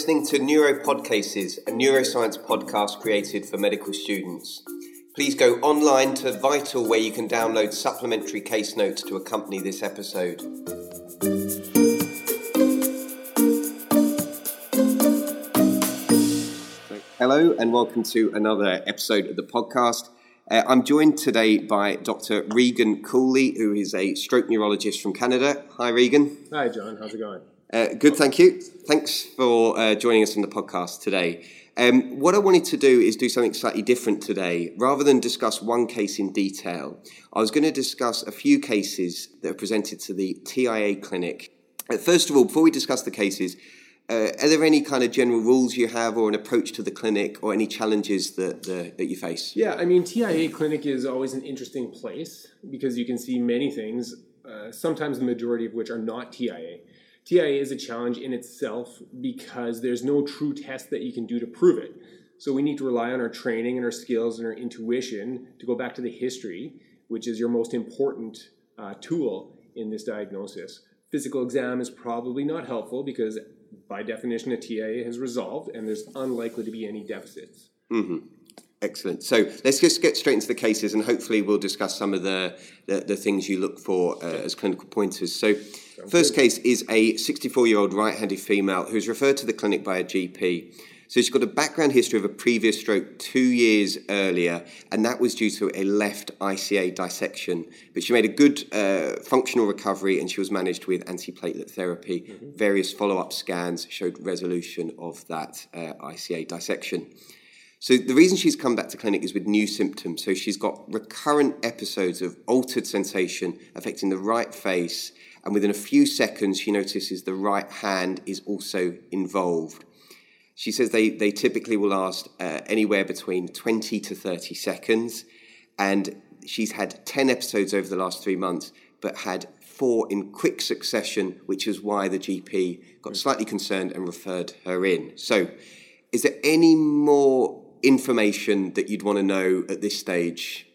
listening to Neuro Podcases, a neuroscience podcast created for medical students. Please go online to Vital where you can download supplementary case notes to accompany this episode. Hello, and welcome to another episode of the podcast. Uh, I'm joined today by Dr. Regan Cooley, who is a stroke neurologist from Canada. Hi, Regan. Hi, John. How's it going? Uh, good, thank you. Thanks for uh, joining us on the podcast today. Um, what I wanted to do is do something slightly different today. Rather than discuss one case in detail, I was going to discuss a few cases that are presented to the TIA clinic. Uh, first of all, before we discuss the cases, uh, are there any kind of general rules you have or an approach to the clinic or any challenges that, the, that you face? Yeah, I mean, TIA clinic is always an interesting place because you can see many things, uh, sometimes the majority of which are not TIA. TIA is a challenge in itself because there's no true test that you can do to prove it. So we need to rely on our training and our skills and our intuition to go back to the history, which is your most important uh, tool in this diagnosis. Physical exam is probably not helpful because, by definition, a TIA has resolved and there's unlikely to be any deficits. Mm-hmm. Excellent. So let's just get straight into the cases, and hopefully we'll discuss some of the the, the things you look for uh, as clinical pointers. So, Sounds first good. case is a 64 year old right-handed female who's referred to the clinic by a GP. So she's got a background history of a previous stroke two years earlier, and that was due to a left ICA dissection. But she made a good uh, functional recovery, and she was managed with antiplatelet therapy. Mm-hmm. Various follow-up scans showed resolution of that uh, ICA dissection. So the reason she's come back to clinic is with new symptoms. So she's got recurrent episodes of altered sensation affecting the right face, and within a few seconds, she notices the right hand is also involved. She says they, they typically will last uh, anywhere between 20 to 30 seconds, and she's had 10 episodes over the last three months, but had four in quick succession, which is why the GP got slightly concerned and referred her in. So, is there any more information that you'd want to know at this stage?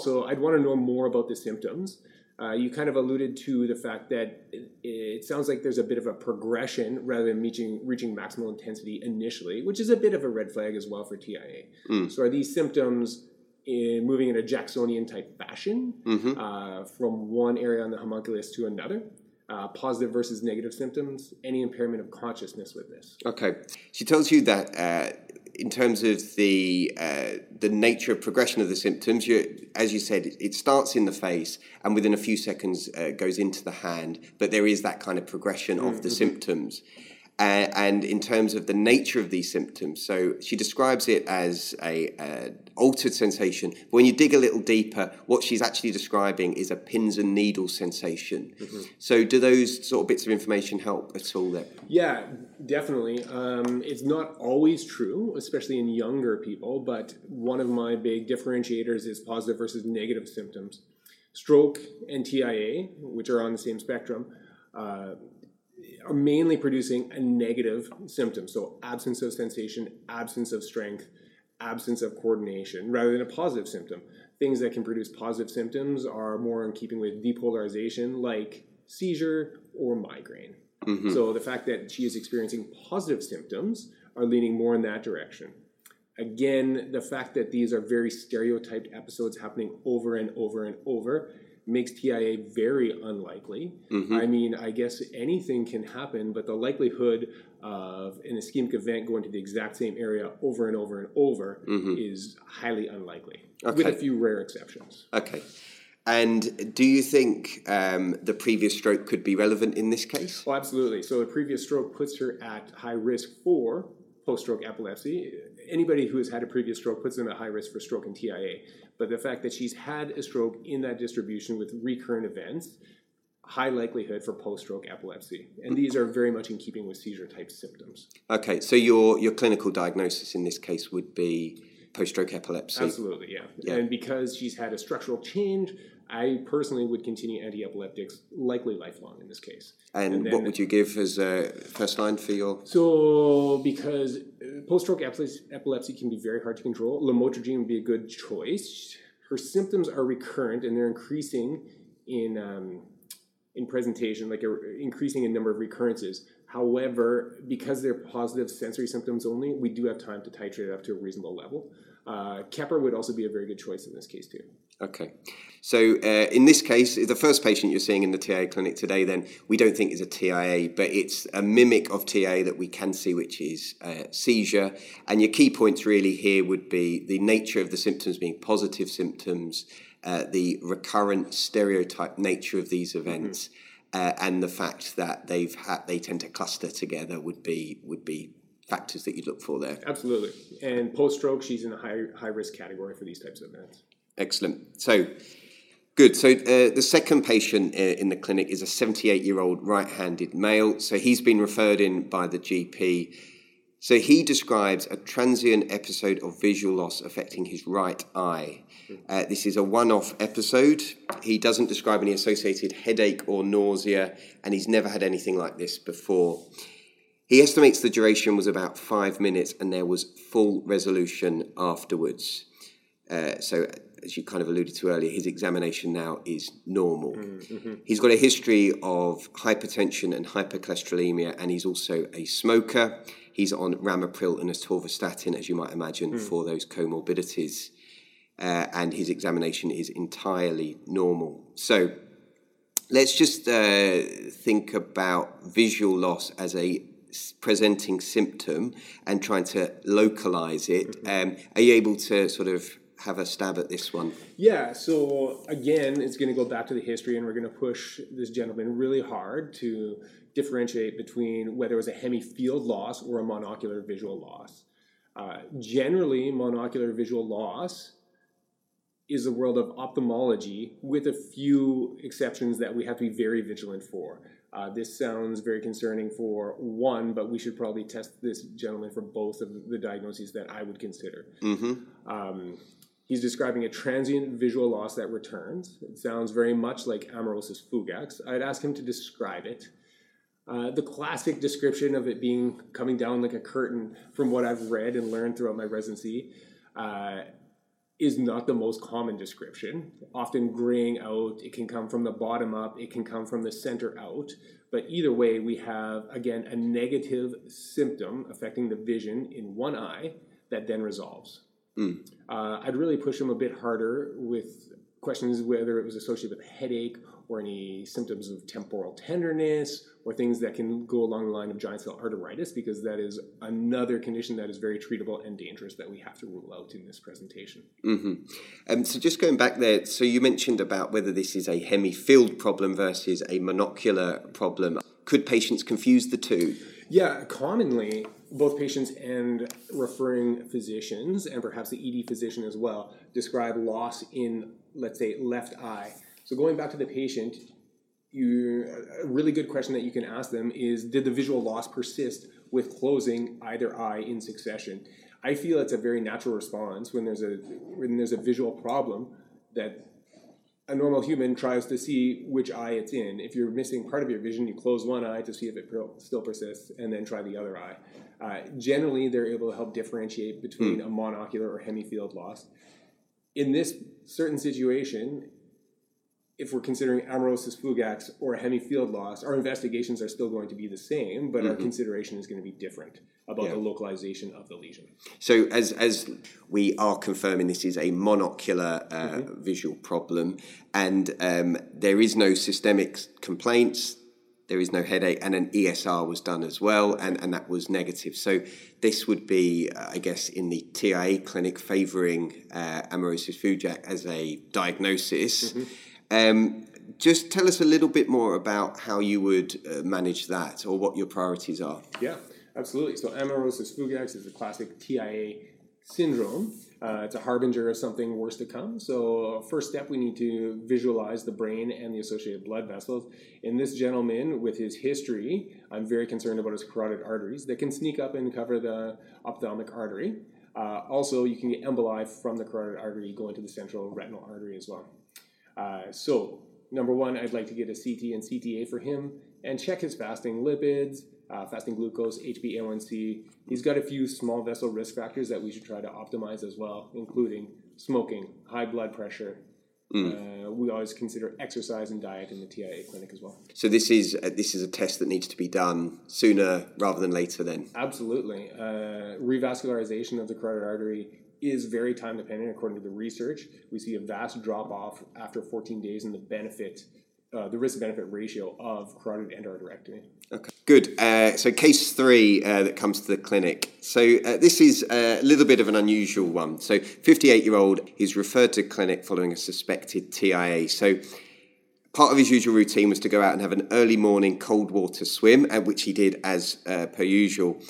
So I'd want to know more about the symptoms. Uh, you kind of alluded to the fact that it, it, sounds like there's a bit of a progression rather than reaching reaching maximal intensity initially, which is a bit of a red flag as well for TIA. Mm. So are these symptoms in moving in a Jacksonian type fashion mm-hmm. uh, from one area on the homunculus to another? Uh, positive versus negative symptoms, any impairment of consciousness with this. Okay. She tells you that uh, in terms of the uh, the nature of progression of the symptoms, you, as you said, it, starts in the face and within a few seconds uh, goes into the hand. But there is that kind of progression of the mm-hmm. symptoms. Uh, and in terms of the nature of these symptoms, so she describes it as a, a altered sensation. But when you dig a little deeper, what she's actually describing is a pins and needles sensation. Mm-hmm. So, do those sort of bits of information help at all? There? Yeah, definitely. Um, it's not always true, especially in younger people. But one of my big differentiators is positive versus negative symptoms. Stroke and TIA, which are on the same spectrum. Uh, are mainly producing a negative symptom. So, absence of sensation, absence of strength, absence of coordination, rather than a positive symptom. Things that can produce positive symptoms are more in keeping with depolarization, like seizure or migraine. Mm-hmm. So, the fact that she is experiencing positive symptoms are leaning more in that direction. Again, the fact that these are very stereotyped episodes happening over and over and over makes TIA very unlikely. Mm-hmm. I mean, I guess anything can happen, but the likelihood of an ischemic event going to the exact same area over and over and over mm-hmm. is highly unlikely, okay. with a few rare exceptions. Okay. And do you think um, the previous stroke could be relevant in this case? Well, absolutely. So, a previous stroke puts her at high risk for post stroke epilepsy. Anybody who has had a previous stroke puts them at high risk for stroke and TIA. But the fact that she's had a stroke in that distribution with recurrent events, high likelihood for post-stroke epilepsy. And these are very much in keeping with seizure-type symptoms. Okay, so your your clinical diagnosis in this case would be post-stroke epilepsy. Absolutely, yeah. yeah. And because she's had a structural change, I personally would continue anti-epileptics, likely lifelong in this case. And, and then, what would you give as a first line for your? So, because post-stroke epilepsy can be very hard to control, lamotrigine would be a good choice. Her symptoms are recurrent and they're increasing in um, in presentation, like a, increasing in number of recurrences. However, because they're positive sensory symptoms only, we do have time to titrate it up to a reasonable level. Uh, Keppra would also be a very good choice in this case too. Okay. So uh, in this case, the first patient you're seeing in the TIA clinic today, then we don't think is a TIA, but it's a mimic of TIA that we can see, which is uh, seizure. And your key points really here would be the nature of the symptoms being positive symptoms, uh, the recurrent stereotype nature of these events. Mm-hmm. Uh, and the fact that they've had they tend to cluster together would be would be factors that you'd look for there. Absolutely. And post stroke, she's in a high, high risk category for these types of events. Excellent. So, good. So, uh, the second patient uh, in the clinic is a 78 year old right handed male. So, he's been referred in by the GP. So, he describes a transient episode of visual loss affecting his right eye. Uh, this is a one off episode. He doesn't describe any associated headache or nausea, and he's never had anything like this before. He estimates the duration was about five minutes and there was full resolution afterwards. Uh, so, as you kind of alluded to earlier, his examination now is normal. Mm-hmm. He's got a history of hypertension and hypercholesterolemia, and he's also a smoker. He's on ramipril and atorvastatin, as you might imagine, mm. for those comorbidities. Uh, and his examination is entirely normal. So, let's just uh, think about visual loss as a presenting symptom and trying to localize it. Mm-hmm. Um, are you able to sort of have a stab at this one? Yeah, so again, it's going to go back to the history, and we're going to push this gentleman really hard to differentiate between whether it was a hemifield loss or a monocular visual loss. Uh, generally, monocular visual loss is the world of ophthalmology with a few exceptions that we have to be very vigilant for. Uh, this sounds very concerning for one, but we should probably test this gentleman for both of the diagnoses that I would consider. Mm-hmm. Um, he's describing a transient visual loss that returns. It sounds very much like amaurosis fugax. I'd ask him to describe it. Uh, the classic description of it being coming down like a curtain, from what I've read and learned throughout my residency, uh, is not the most common description. Often graying out, it can come from the bottom up, it can come from the center out. But either way, we have, again, a negative symptom affecting the vision in one eye that then resolves. Mm. Uh, I'd really push them a bit harder with questions whether it was associated with headache or any symptoms of temporal tenderness or things that can go along the line of giant cell arteritis because that is another condition that is very treatable and dangerous that we have to rule out in this presentation. Mm-hmm. Um, so just going back there, so you mentioned about whether this is a hemifield problem versus a monocular problem. Could patients confuse the two? Yeah, commonly both patients and referring physicians, and perhaps the ED physician as well, describe loss in, let's say, left eye. So going back to the patient, you a really good question that you can ask them is did the visual loss persist with closing either eye in succession i feel it's a very natural response when there's a when there's a visual problem that a normal human tries to see which eye it's in. If you're missing part of your vision you close one eye to see if it still persists and then try the other eye. Uh, generally they're able to help differentiate between mm. a monocular or hemifield loss. In this certain situation if we're considering amaurosis fugax or a hemifield loss, our investigations are still going to be the same, but mm-hmm. our consideration is going to be different about yeah. the localization of the lesion. So, as as we are confirming, this is a monocular uh, mm-hmm. visual problem, and um, there is no systemic complaints. There is no headache, and an ESR was done as well, and, and that was negative. So, this would be, uh, I guess, in the TIA clinic, favouring uh, amaurosis fugax as a diagnosis. Mm-hmm um, just tell us a little bit more about how you would uh, manage that or what your priorities are. Yeah, absolutely. So, amaurosis fugax is a classic TIA syndrome. Uh, it's a harbinger of something worse to come. So, first step, we need to visualize the brain and the associated blood vessels. In this gentleman, with his history, I'm very concerned about his carotid arteries that can sneak up and cover the ophthalmic artery. Uh, also, you can get emboli from the carotid artery going to the central retinal artery as well. Uh, so, number one, I'd like to get a CT and CTA for him and check his fasting lipids, uh, fasting glucose, HbA1c. He's got a few small vessel risk factors that we should try to optimize as well, including smoking, high blood pressure, Uh, we always consider exercise and diet in the TIA clinic as well. So this is uh, this is a test that needs to be done sooner rather than later. Then Absolutely. Uh, revascularization of the carotid artery is very time dependent according to the research. We see a vast drop off after 14 days in the benefit, uh, the risk benefit ratio of carotid endarterectomy. Okay, good. Uh, so case three uh, that comes to the clinic. So uh, this is a little bit of an unusual one. So 58 year old is referred to clinic following a suspected TIA. So part of his usual routine was to go out and have an early morning cold water swim, which he did as uh, per usual.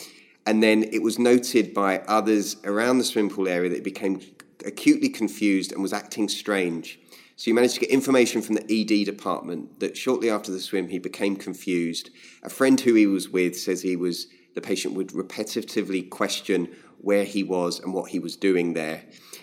And then it was noted by others around the swimming pool area that he became acutely confused and was acting strange. So you managed to get information from the ED department that shortly after the swim he became confused. A friend who he was with says he was the patient would repetitively question where he was and what he was doing there.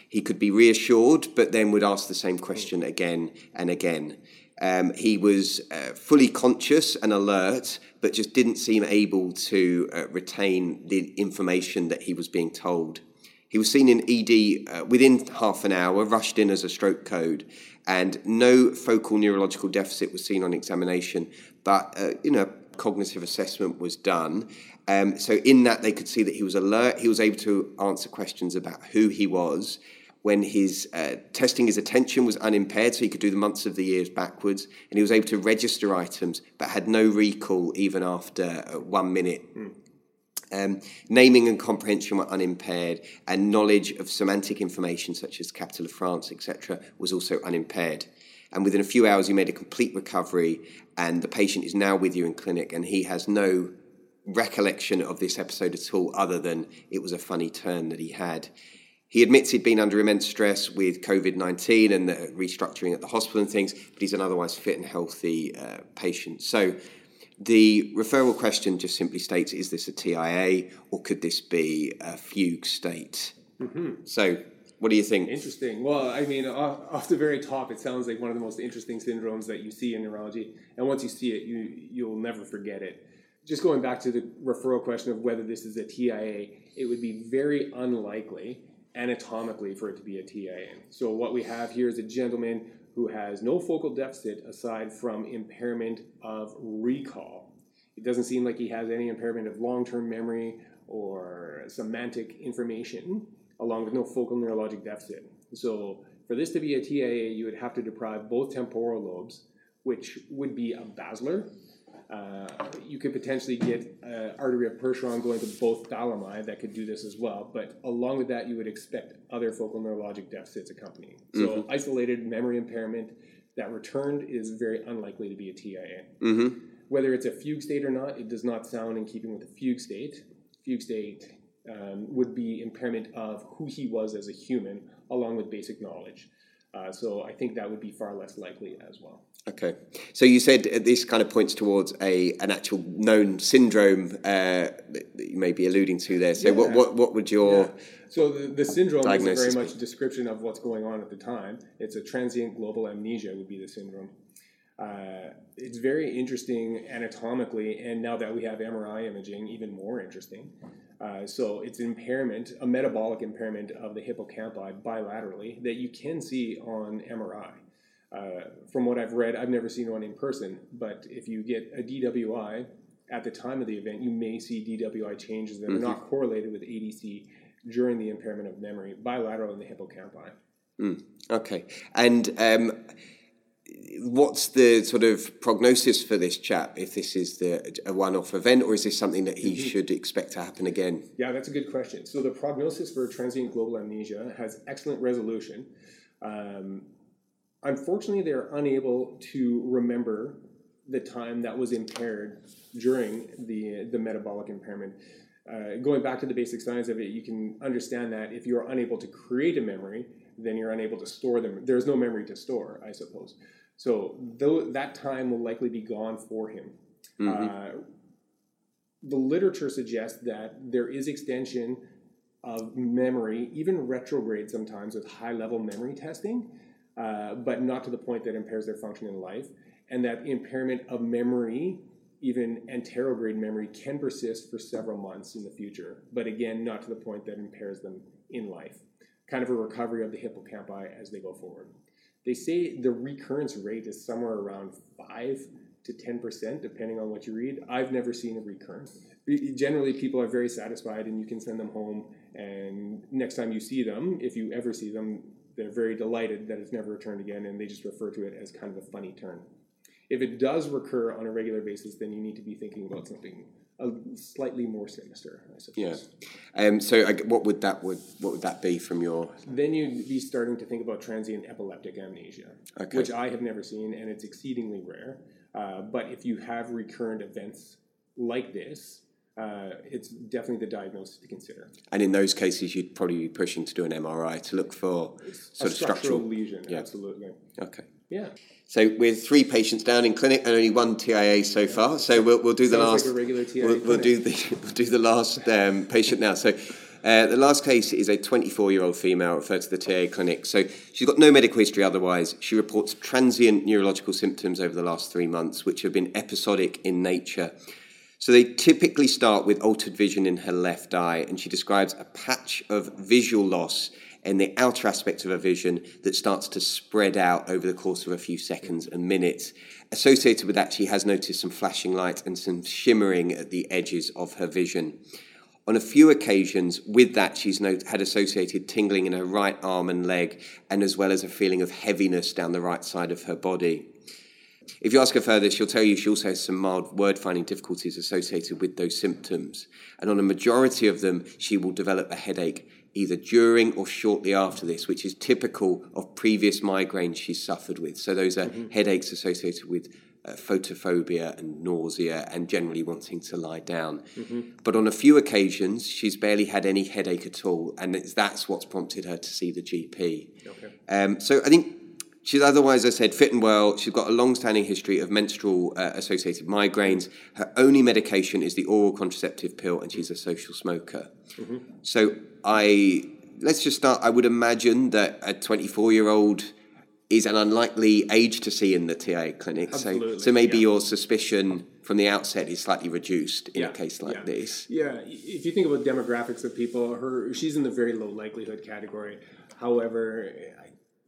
He could be reassured, but then would ask the same question mm. again and again. Um, he was uh, fully conscious and alert, but just didn't seem able to uh, retain the information that he was being told. He was seen in ED uh, within half an hour, rushed in as a stroke code, and no focal neurological deficit was seen on examination. But uh, you know, cognitive assessment was done. Um, so in that, they could see that he was alert. He was able to answer questions about who he was. When his uh, testing his attention was unimpaired, so he could do the months of the years backwards, and he was able to register items, but had no recall even after uh, one minute. Mm. Um, naming and comprehension were unimpaired, and knowledge of semantic information such as capital of France, etc., was also unimpaired. And within a few hours, he made a complete recovery, and the patient is now with you in clinic, and he has no recollection of this episode at all, other than it was a funny turn that he had. He admits he'd been under immense stress with COVID 19 and the restructuring at the hospital and things, but he's an otherwise fit and healthy uh, patient. So the referral question just simply states is this a TIA or could this be a fugue state? Mm-hmm. So, what do you think? Interesting. Well, I mean, off, off, the very top, it sounds like one of the most interesting syndromes that you see in neurology. And once you see it, you you'll never forget it. Just going back to the referral question of whether this is a TIA, it would be very unlikely anatomically for it to be a TIA. So what we have here is a gentleman who has no focal deficit aside from impairment of recall. It doesn't seem like he has any impairment of long term memory or semantic information, along with no focal neurologic deficit. So, for this to be a TIA, you would have to deprive both temporal lobes, which would be a basilar, uh, you could potentially get uh, artery of Percheron going to both thalami that could do this as well. But along with that, you would expect other focal neurologic deficits accompanying. So mm-hmm. isolated memory impairment that returned is very unlikely to be a TIA. Mm-hmm. Whether it's a fugue state or not, it does not sound in keeping with a fugue state. Fugue state um, would be impairment of who he was as a human, along with basic knowledge. Uh, so I think that would be far less likely as well. Okay, so you said this kind of points towards a an actual known syndrome uh, that you may be alluding to there. So yeah. what, what what would your yeah. so the, the syndrome is very much a description of what's going on at the time. It's a transient global amnesia would be the syndrome. Uh, it's very interesting anatomically, and now that we have MRI imaging, even more interesting. Uh, so it's an impairment, a metabolic impairment of the hippocampi bilaterally that you can see on MRI. Uh, from what I've read, I've never seen one in person, but if you get a DWI at the time of the event, you may see DWI changes that mm-hmm. are not correlated with ADC during the impairment of memory, bilateral in the hippocampi. Mm, okay. And um, what's the sort of prognosis for this chap if this is the a one-off event or is this something that he mm-hmm. should expect to happen again? Yeah that's a good question. So the prognosis for transient global amnesia has excellent resolution. Um, unfortunately they're unable to remember the time that was impaired during the the metabolic impairment. Uh, going back to the basic science of it you can understand that if you're unable to create a memory then you're unable to store them there's no memory to store i suppose so though that time will likely be gone for him. Mm-hmm. Uh, the literature suggests that there is extension of memory, even retrograde sometimes with high level memory testing, uh, but not to the point that impairs their function in life. And that impairment of memory, even anterograde memory, can persist for several months in the future, but again, not to the point that impairs them in life. Kind of a recovery of the hippocampi as they go forward. They say the recurrence rate is somewhere around five to ten percent, depending on what you read. I've never seen a recurrence. Generally, people are very satisfied, and you can send them home. And next time you see them, if you ever see them, they're very delighted that it's never returned again, and they just refer to it as kind of a funny turn. If it does recur on a regular basis, then you need to be thinking about something a slightly more sinister, I suppose. Yeah. Um, so, I, what would that would what would that be from your? Then you'd be starting to think about transient epileptic amnesia, Okay. which I have never seen, and it's exceedingly rare. Uh, but if you have recurrent events like this, uh, it's definitely the diagnosis to consider. And in those cases, you'd probably be pushing to do an MRI to look for sort a of structural, structural. lesion, yeah. absolutely. Okay. Yeah. So we're three patients down in clinic and only one TIA so far. So we'll, we'll do the Sounds last. like a regular TIA we'll, we'll do the we'll do the last um, patient now. So. Uh, the last case is a 24 year old female referred to the TIA clinic. So she's got no medical history otherwise. She reports transient neurological symptoms over the last three months, which have been episodic in nature. So they typically start with altered vision in her left eye, and she describes a patch of visual loss in the outer aspect of her vision that starts to spread out over the course of a few seconds and minutes. Associated with that, she has noticed some flashing light and some shimmering at the edges of her vision. On a few occasions, with that, she's had associated tingling in her right arm and leg, and as well as a feeling of heaviness down the right side of her body. If you ask her further, she'll tell you she also has some mild word finding difficulties associated with those symptoms. And on a majority of them, she will develop a headache either during or shortly after this, which is typical of previous migraines she's suffered with. So those are headaches associated with uh, photophobia and nausea and generally wanting to lie down. But on a few occasions, she's barely had any headache at all, and it's, that's what's prompted her to see the GP. Okay. Um, so I think she's otherwise, as I said, fit and well. She's got a long-standing history of menstrual uh, associated migraines. Her only medication is the oral contraceptive pill, and she's a social smoker. So I let's just start. I would imagine that a 24-year-old is an unlikely age to see in the TIA clinic. so, Absolutely, so maybe yeah. your suspicion from the outset is slightly reduced in Yeah, a case like yeah. this. Yeah, if you think about demographics of people, her she's in the very low likelihood category. However, I-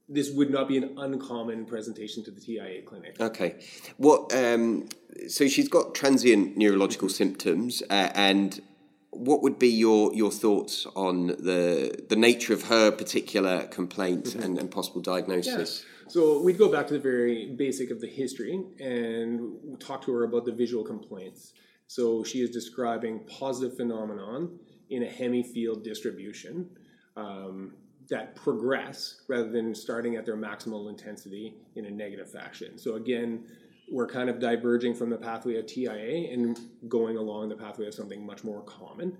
this would not be an uncommon presentation to the TIA clinic. Okay. What? Um, so she's got transient neurological symptoms, uh, and what would be your your thoughts on the the nature of her particular complaint and, and possible diagnosis? So we'd go back to the very basic of the history and talk to her about the visual complaints. So she is describing positive phenomenon in a hemifield distribution um, that progress rather than starting at their maximal intensity in a negative fashion. So again, we're kind of diverging from the pathway of TIA and going along the pathway of something much more common.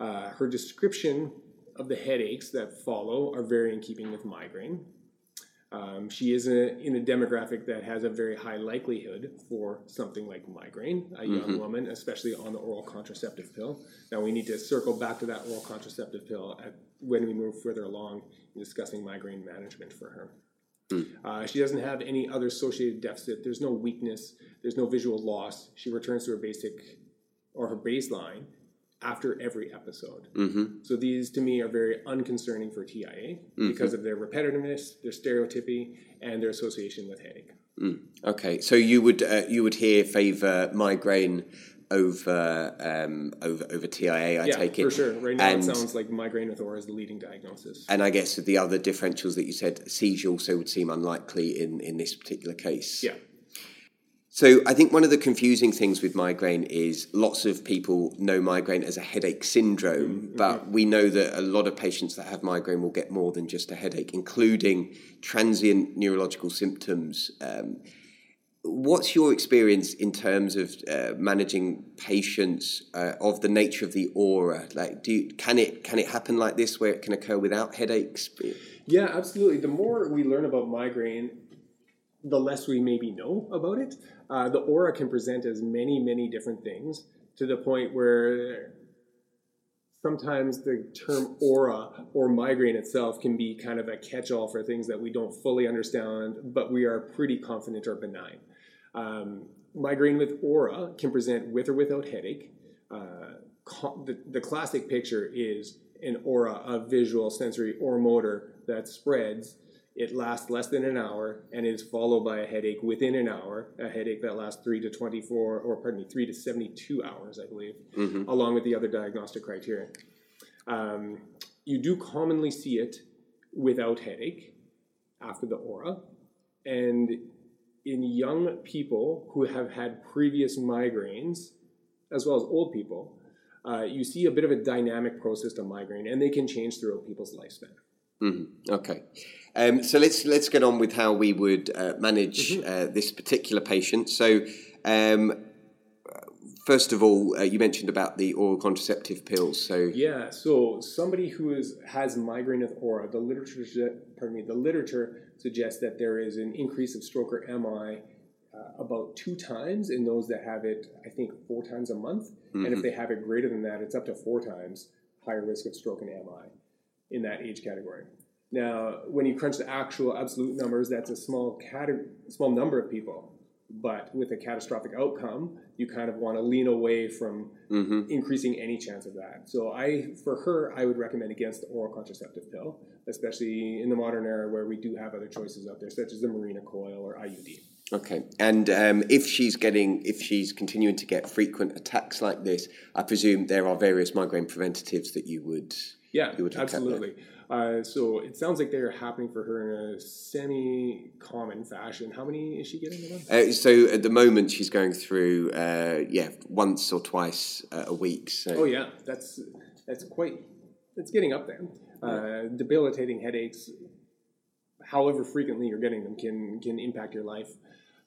Uh, her description of the headaches that follow are very in keeping with migraine. Um, she is a, in a demographic that has a very high likelihood for something like migraine, a young woman, especially on the oral contraceptive pill. Now, we need to circle back to that oral contraceptive pill at, when we move further along in discussing migraine management for her. Uh, she doesn't have any other associated deficit. There's no weakness. There's no visual loss. She returns to her basic or her baseline after every episode. Mm-hmm. So these to me are very unconcerning for TIA because of their repetitiveness, their stereotypy, and their association with headache. Okay. So you would uh, you would here favour migraine over um, over over TIA? I yeah, take it for sure. Right now and, it sounds like migraine with aura is the leading diagnosis. and I guess the other differentials that you said, seizure also would seem unlikely in in this particular case. yeah. So I think one of the confusing things with migraine is lots of people know migraine as a headache syndrome, but we know that a lot of patients that have migraine will get more than just a headache, including transient neurological symptoms. Um, what's your experience in terms of uh, managing patients uh, of the nature of the aura? Like, do you, can it can it happen like this where it can occur without headaches? Yeah, absolutely. The more we learn about migraine, the less we maybe know about it. Uh, the aura can present as many, many different things to the point where sometimes the term aura or migraine itself can be kind of a catch all for things that we don't fully understand, but we are pretty confident are benign. Um, migraine with aura can present with or without headache. Uh, co- the, the classic picture is an aura of visual, sensory, or motor that spreads It lasts less than an hour and is followed by a headache within an hour, a headache that lasts three to 24, or pardon me, three to 72 hours, I believe, mm-hmm. along with the other diagnostic criteria. Um, you do commonly see it without headache after the aura. And in young people who have had previous migraines, as well as old people, uh, you see a bit of a dynamic process to migraine, and they can change throughout people's lifespan. Mm-hmm. Okay, um, so let's let's get on with how we would uh, manage mm-hmm. uh, this particular patient. So, um, first of all, uh, you mentioned about the oral contraceptive pills. So yeah, so somebody who is has migraine with aura, the literature, pardon me, the literature suggests that there is an increase of stroke or MI uh, about two times in those that have it, I think, four times a month. Mm-hmm. And if mm-hmm. they have it greater than that, it's up to four times higher risk of stroke and MI in that age category. Now, when you crunch the actual absolute numbers, that's a small category, small number of people. But with a catastrophic outcome, you kind of want to lean away from mm-hmm. increasing any chance of that. So, I, for her, I would recommend against the oral contraceptive pill, especially in the modern era where we do have other choices out there, such as the Mirena coil or IUD. Okay, and um, if she's getting, if she's continuing to get frequent attacks like this, I presume there are various migraine preventatives that you would yeah, absolutely. Uh, so it sounds like they're happening for her in a semi-common fashion. How many is she getting a month? Uh, so at the moment, she's going through uh, yeah once or twice a week. So. Oh yeah, that's that's quite. It's getting up there. Uh, debilitating headaches, however frequently you're getting them, can can impact your life.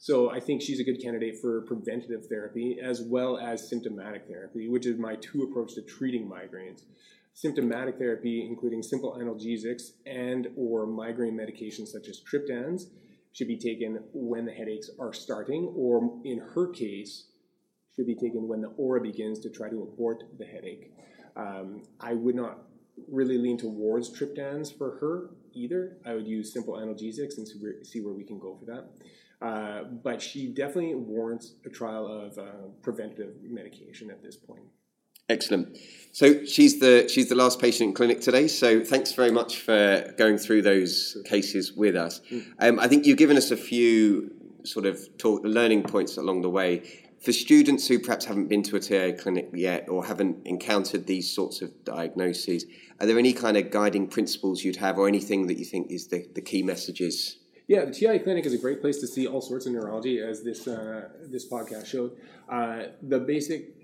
So I think she's a good candidate for preventative therapy as well as symptomatic therapy, which is my two approach to treating migraines symptomatic therapy, including simple analgesics and or migraine medications such as triptans, should be taken when the headaches are starting, or in her case, should be taken when the aura begins to try to abort the headache. Um, I would not really lean towards triptans for her either. I would use simple analgesics and see where we can go for that. Uh, but she definitely warrants a trial of uh, preventive medication at this point. Excellent. So she's the she's the last patient in clinic today. So thanks very much for going through those cases with us. Mm. Um, I think you've given us a few sort of talk, learning points along the way for students who perhaps haven't been to a TIA clinic yet or haven't encountered these sorts of diagnoses. Are there any kind of guiding principles you'd have, or anything that you think is the, the key messages? Yeah, the TIA clinic is a great place to see all sorts of neurology, as this uh, this podcast showed. Uh, the basic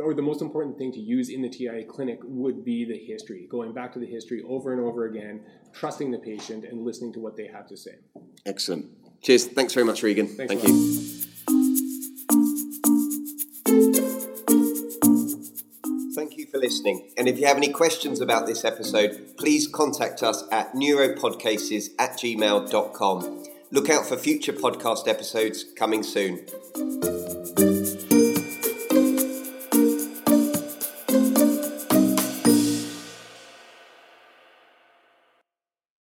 or the most important thing to use in the TIA clinic would be the history, going back to the history over and over again, trusting the patient and listening to what they have to say. Excellent. Cheers. Thanks very much, Regan. Thanks Thank you. Thank you for listening. And if you have any questions about this episode, please contact us at neuropodcases at gmail.com. Look out for future podcast episodes coming soon.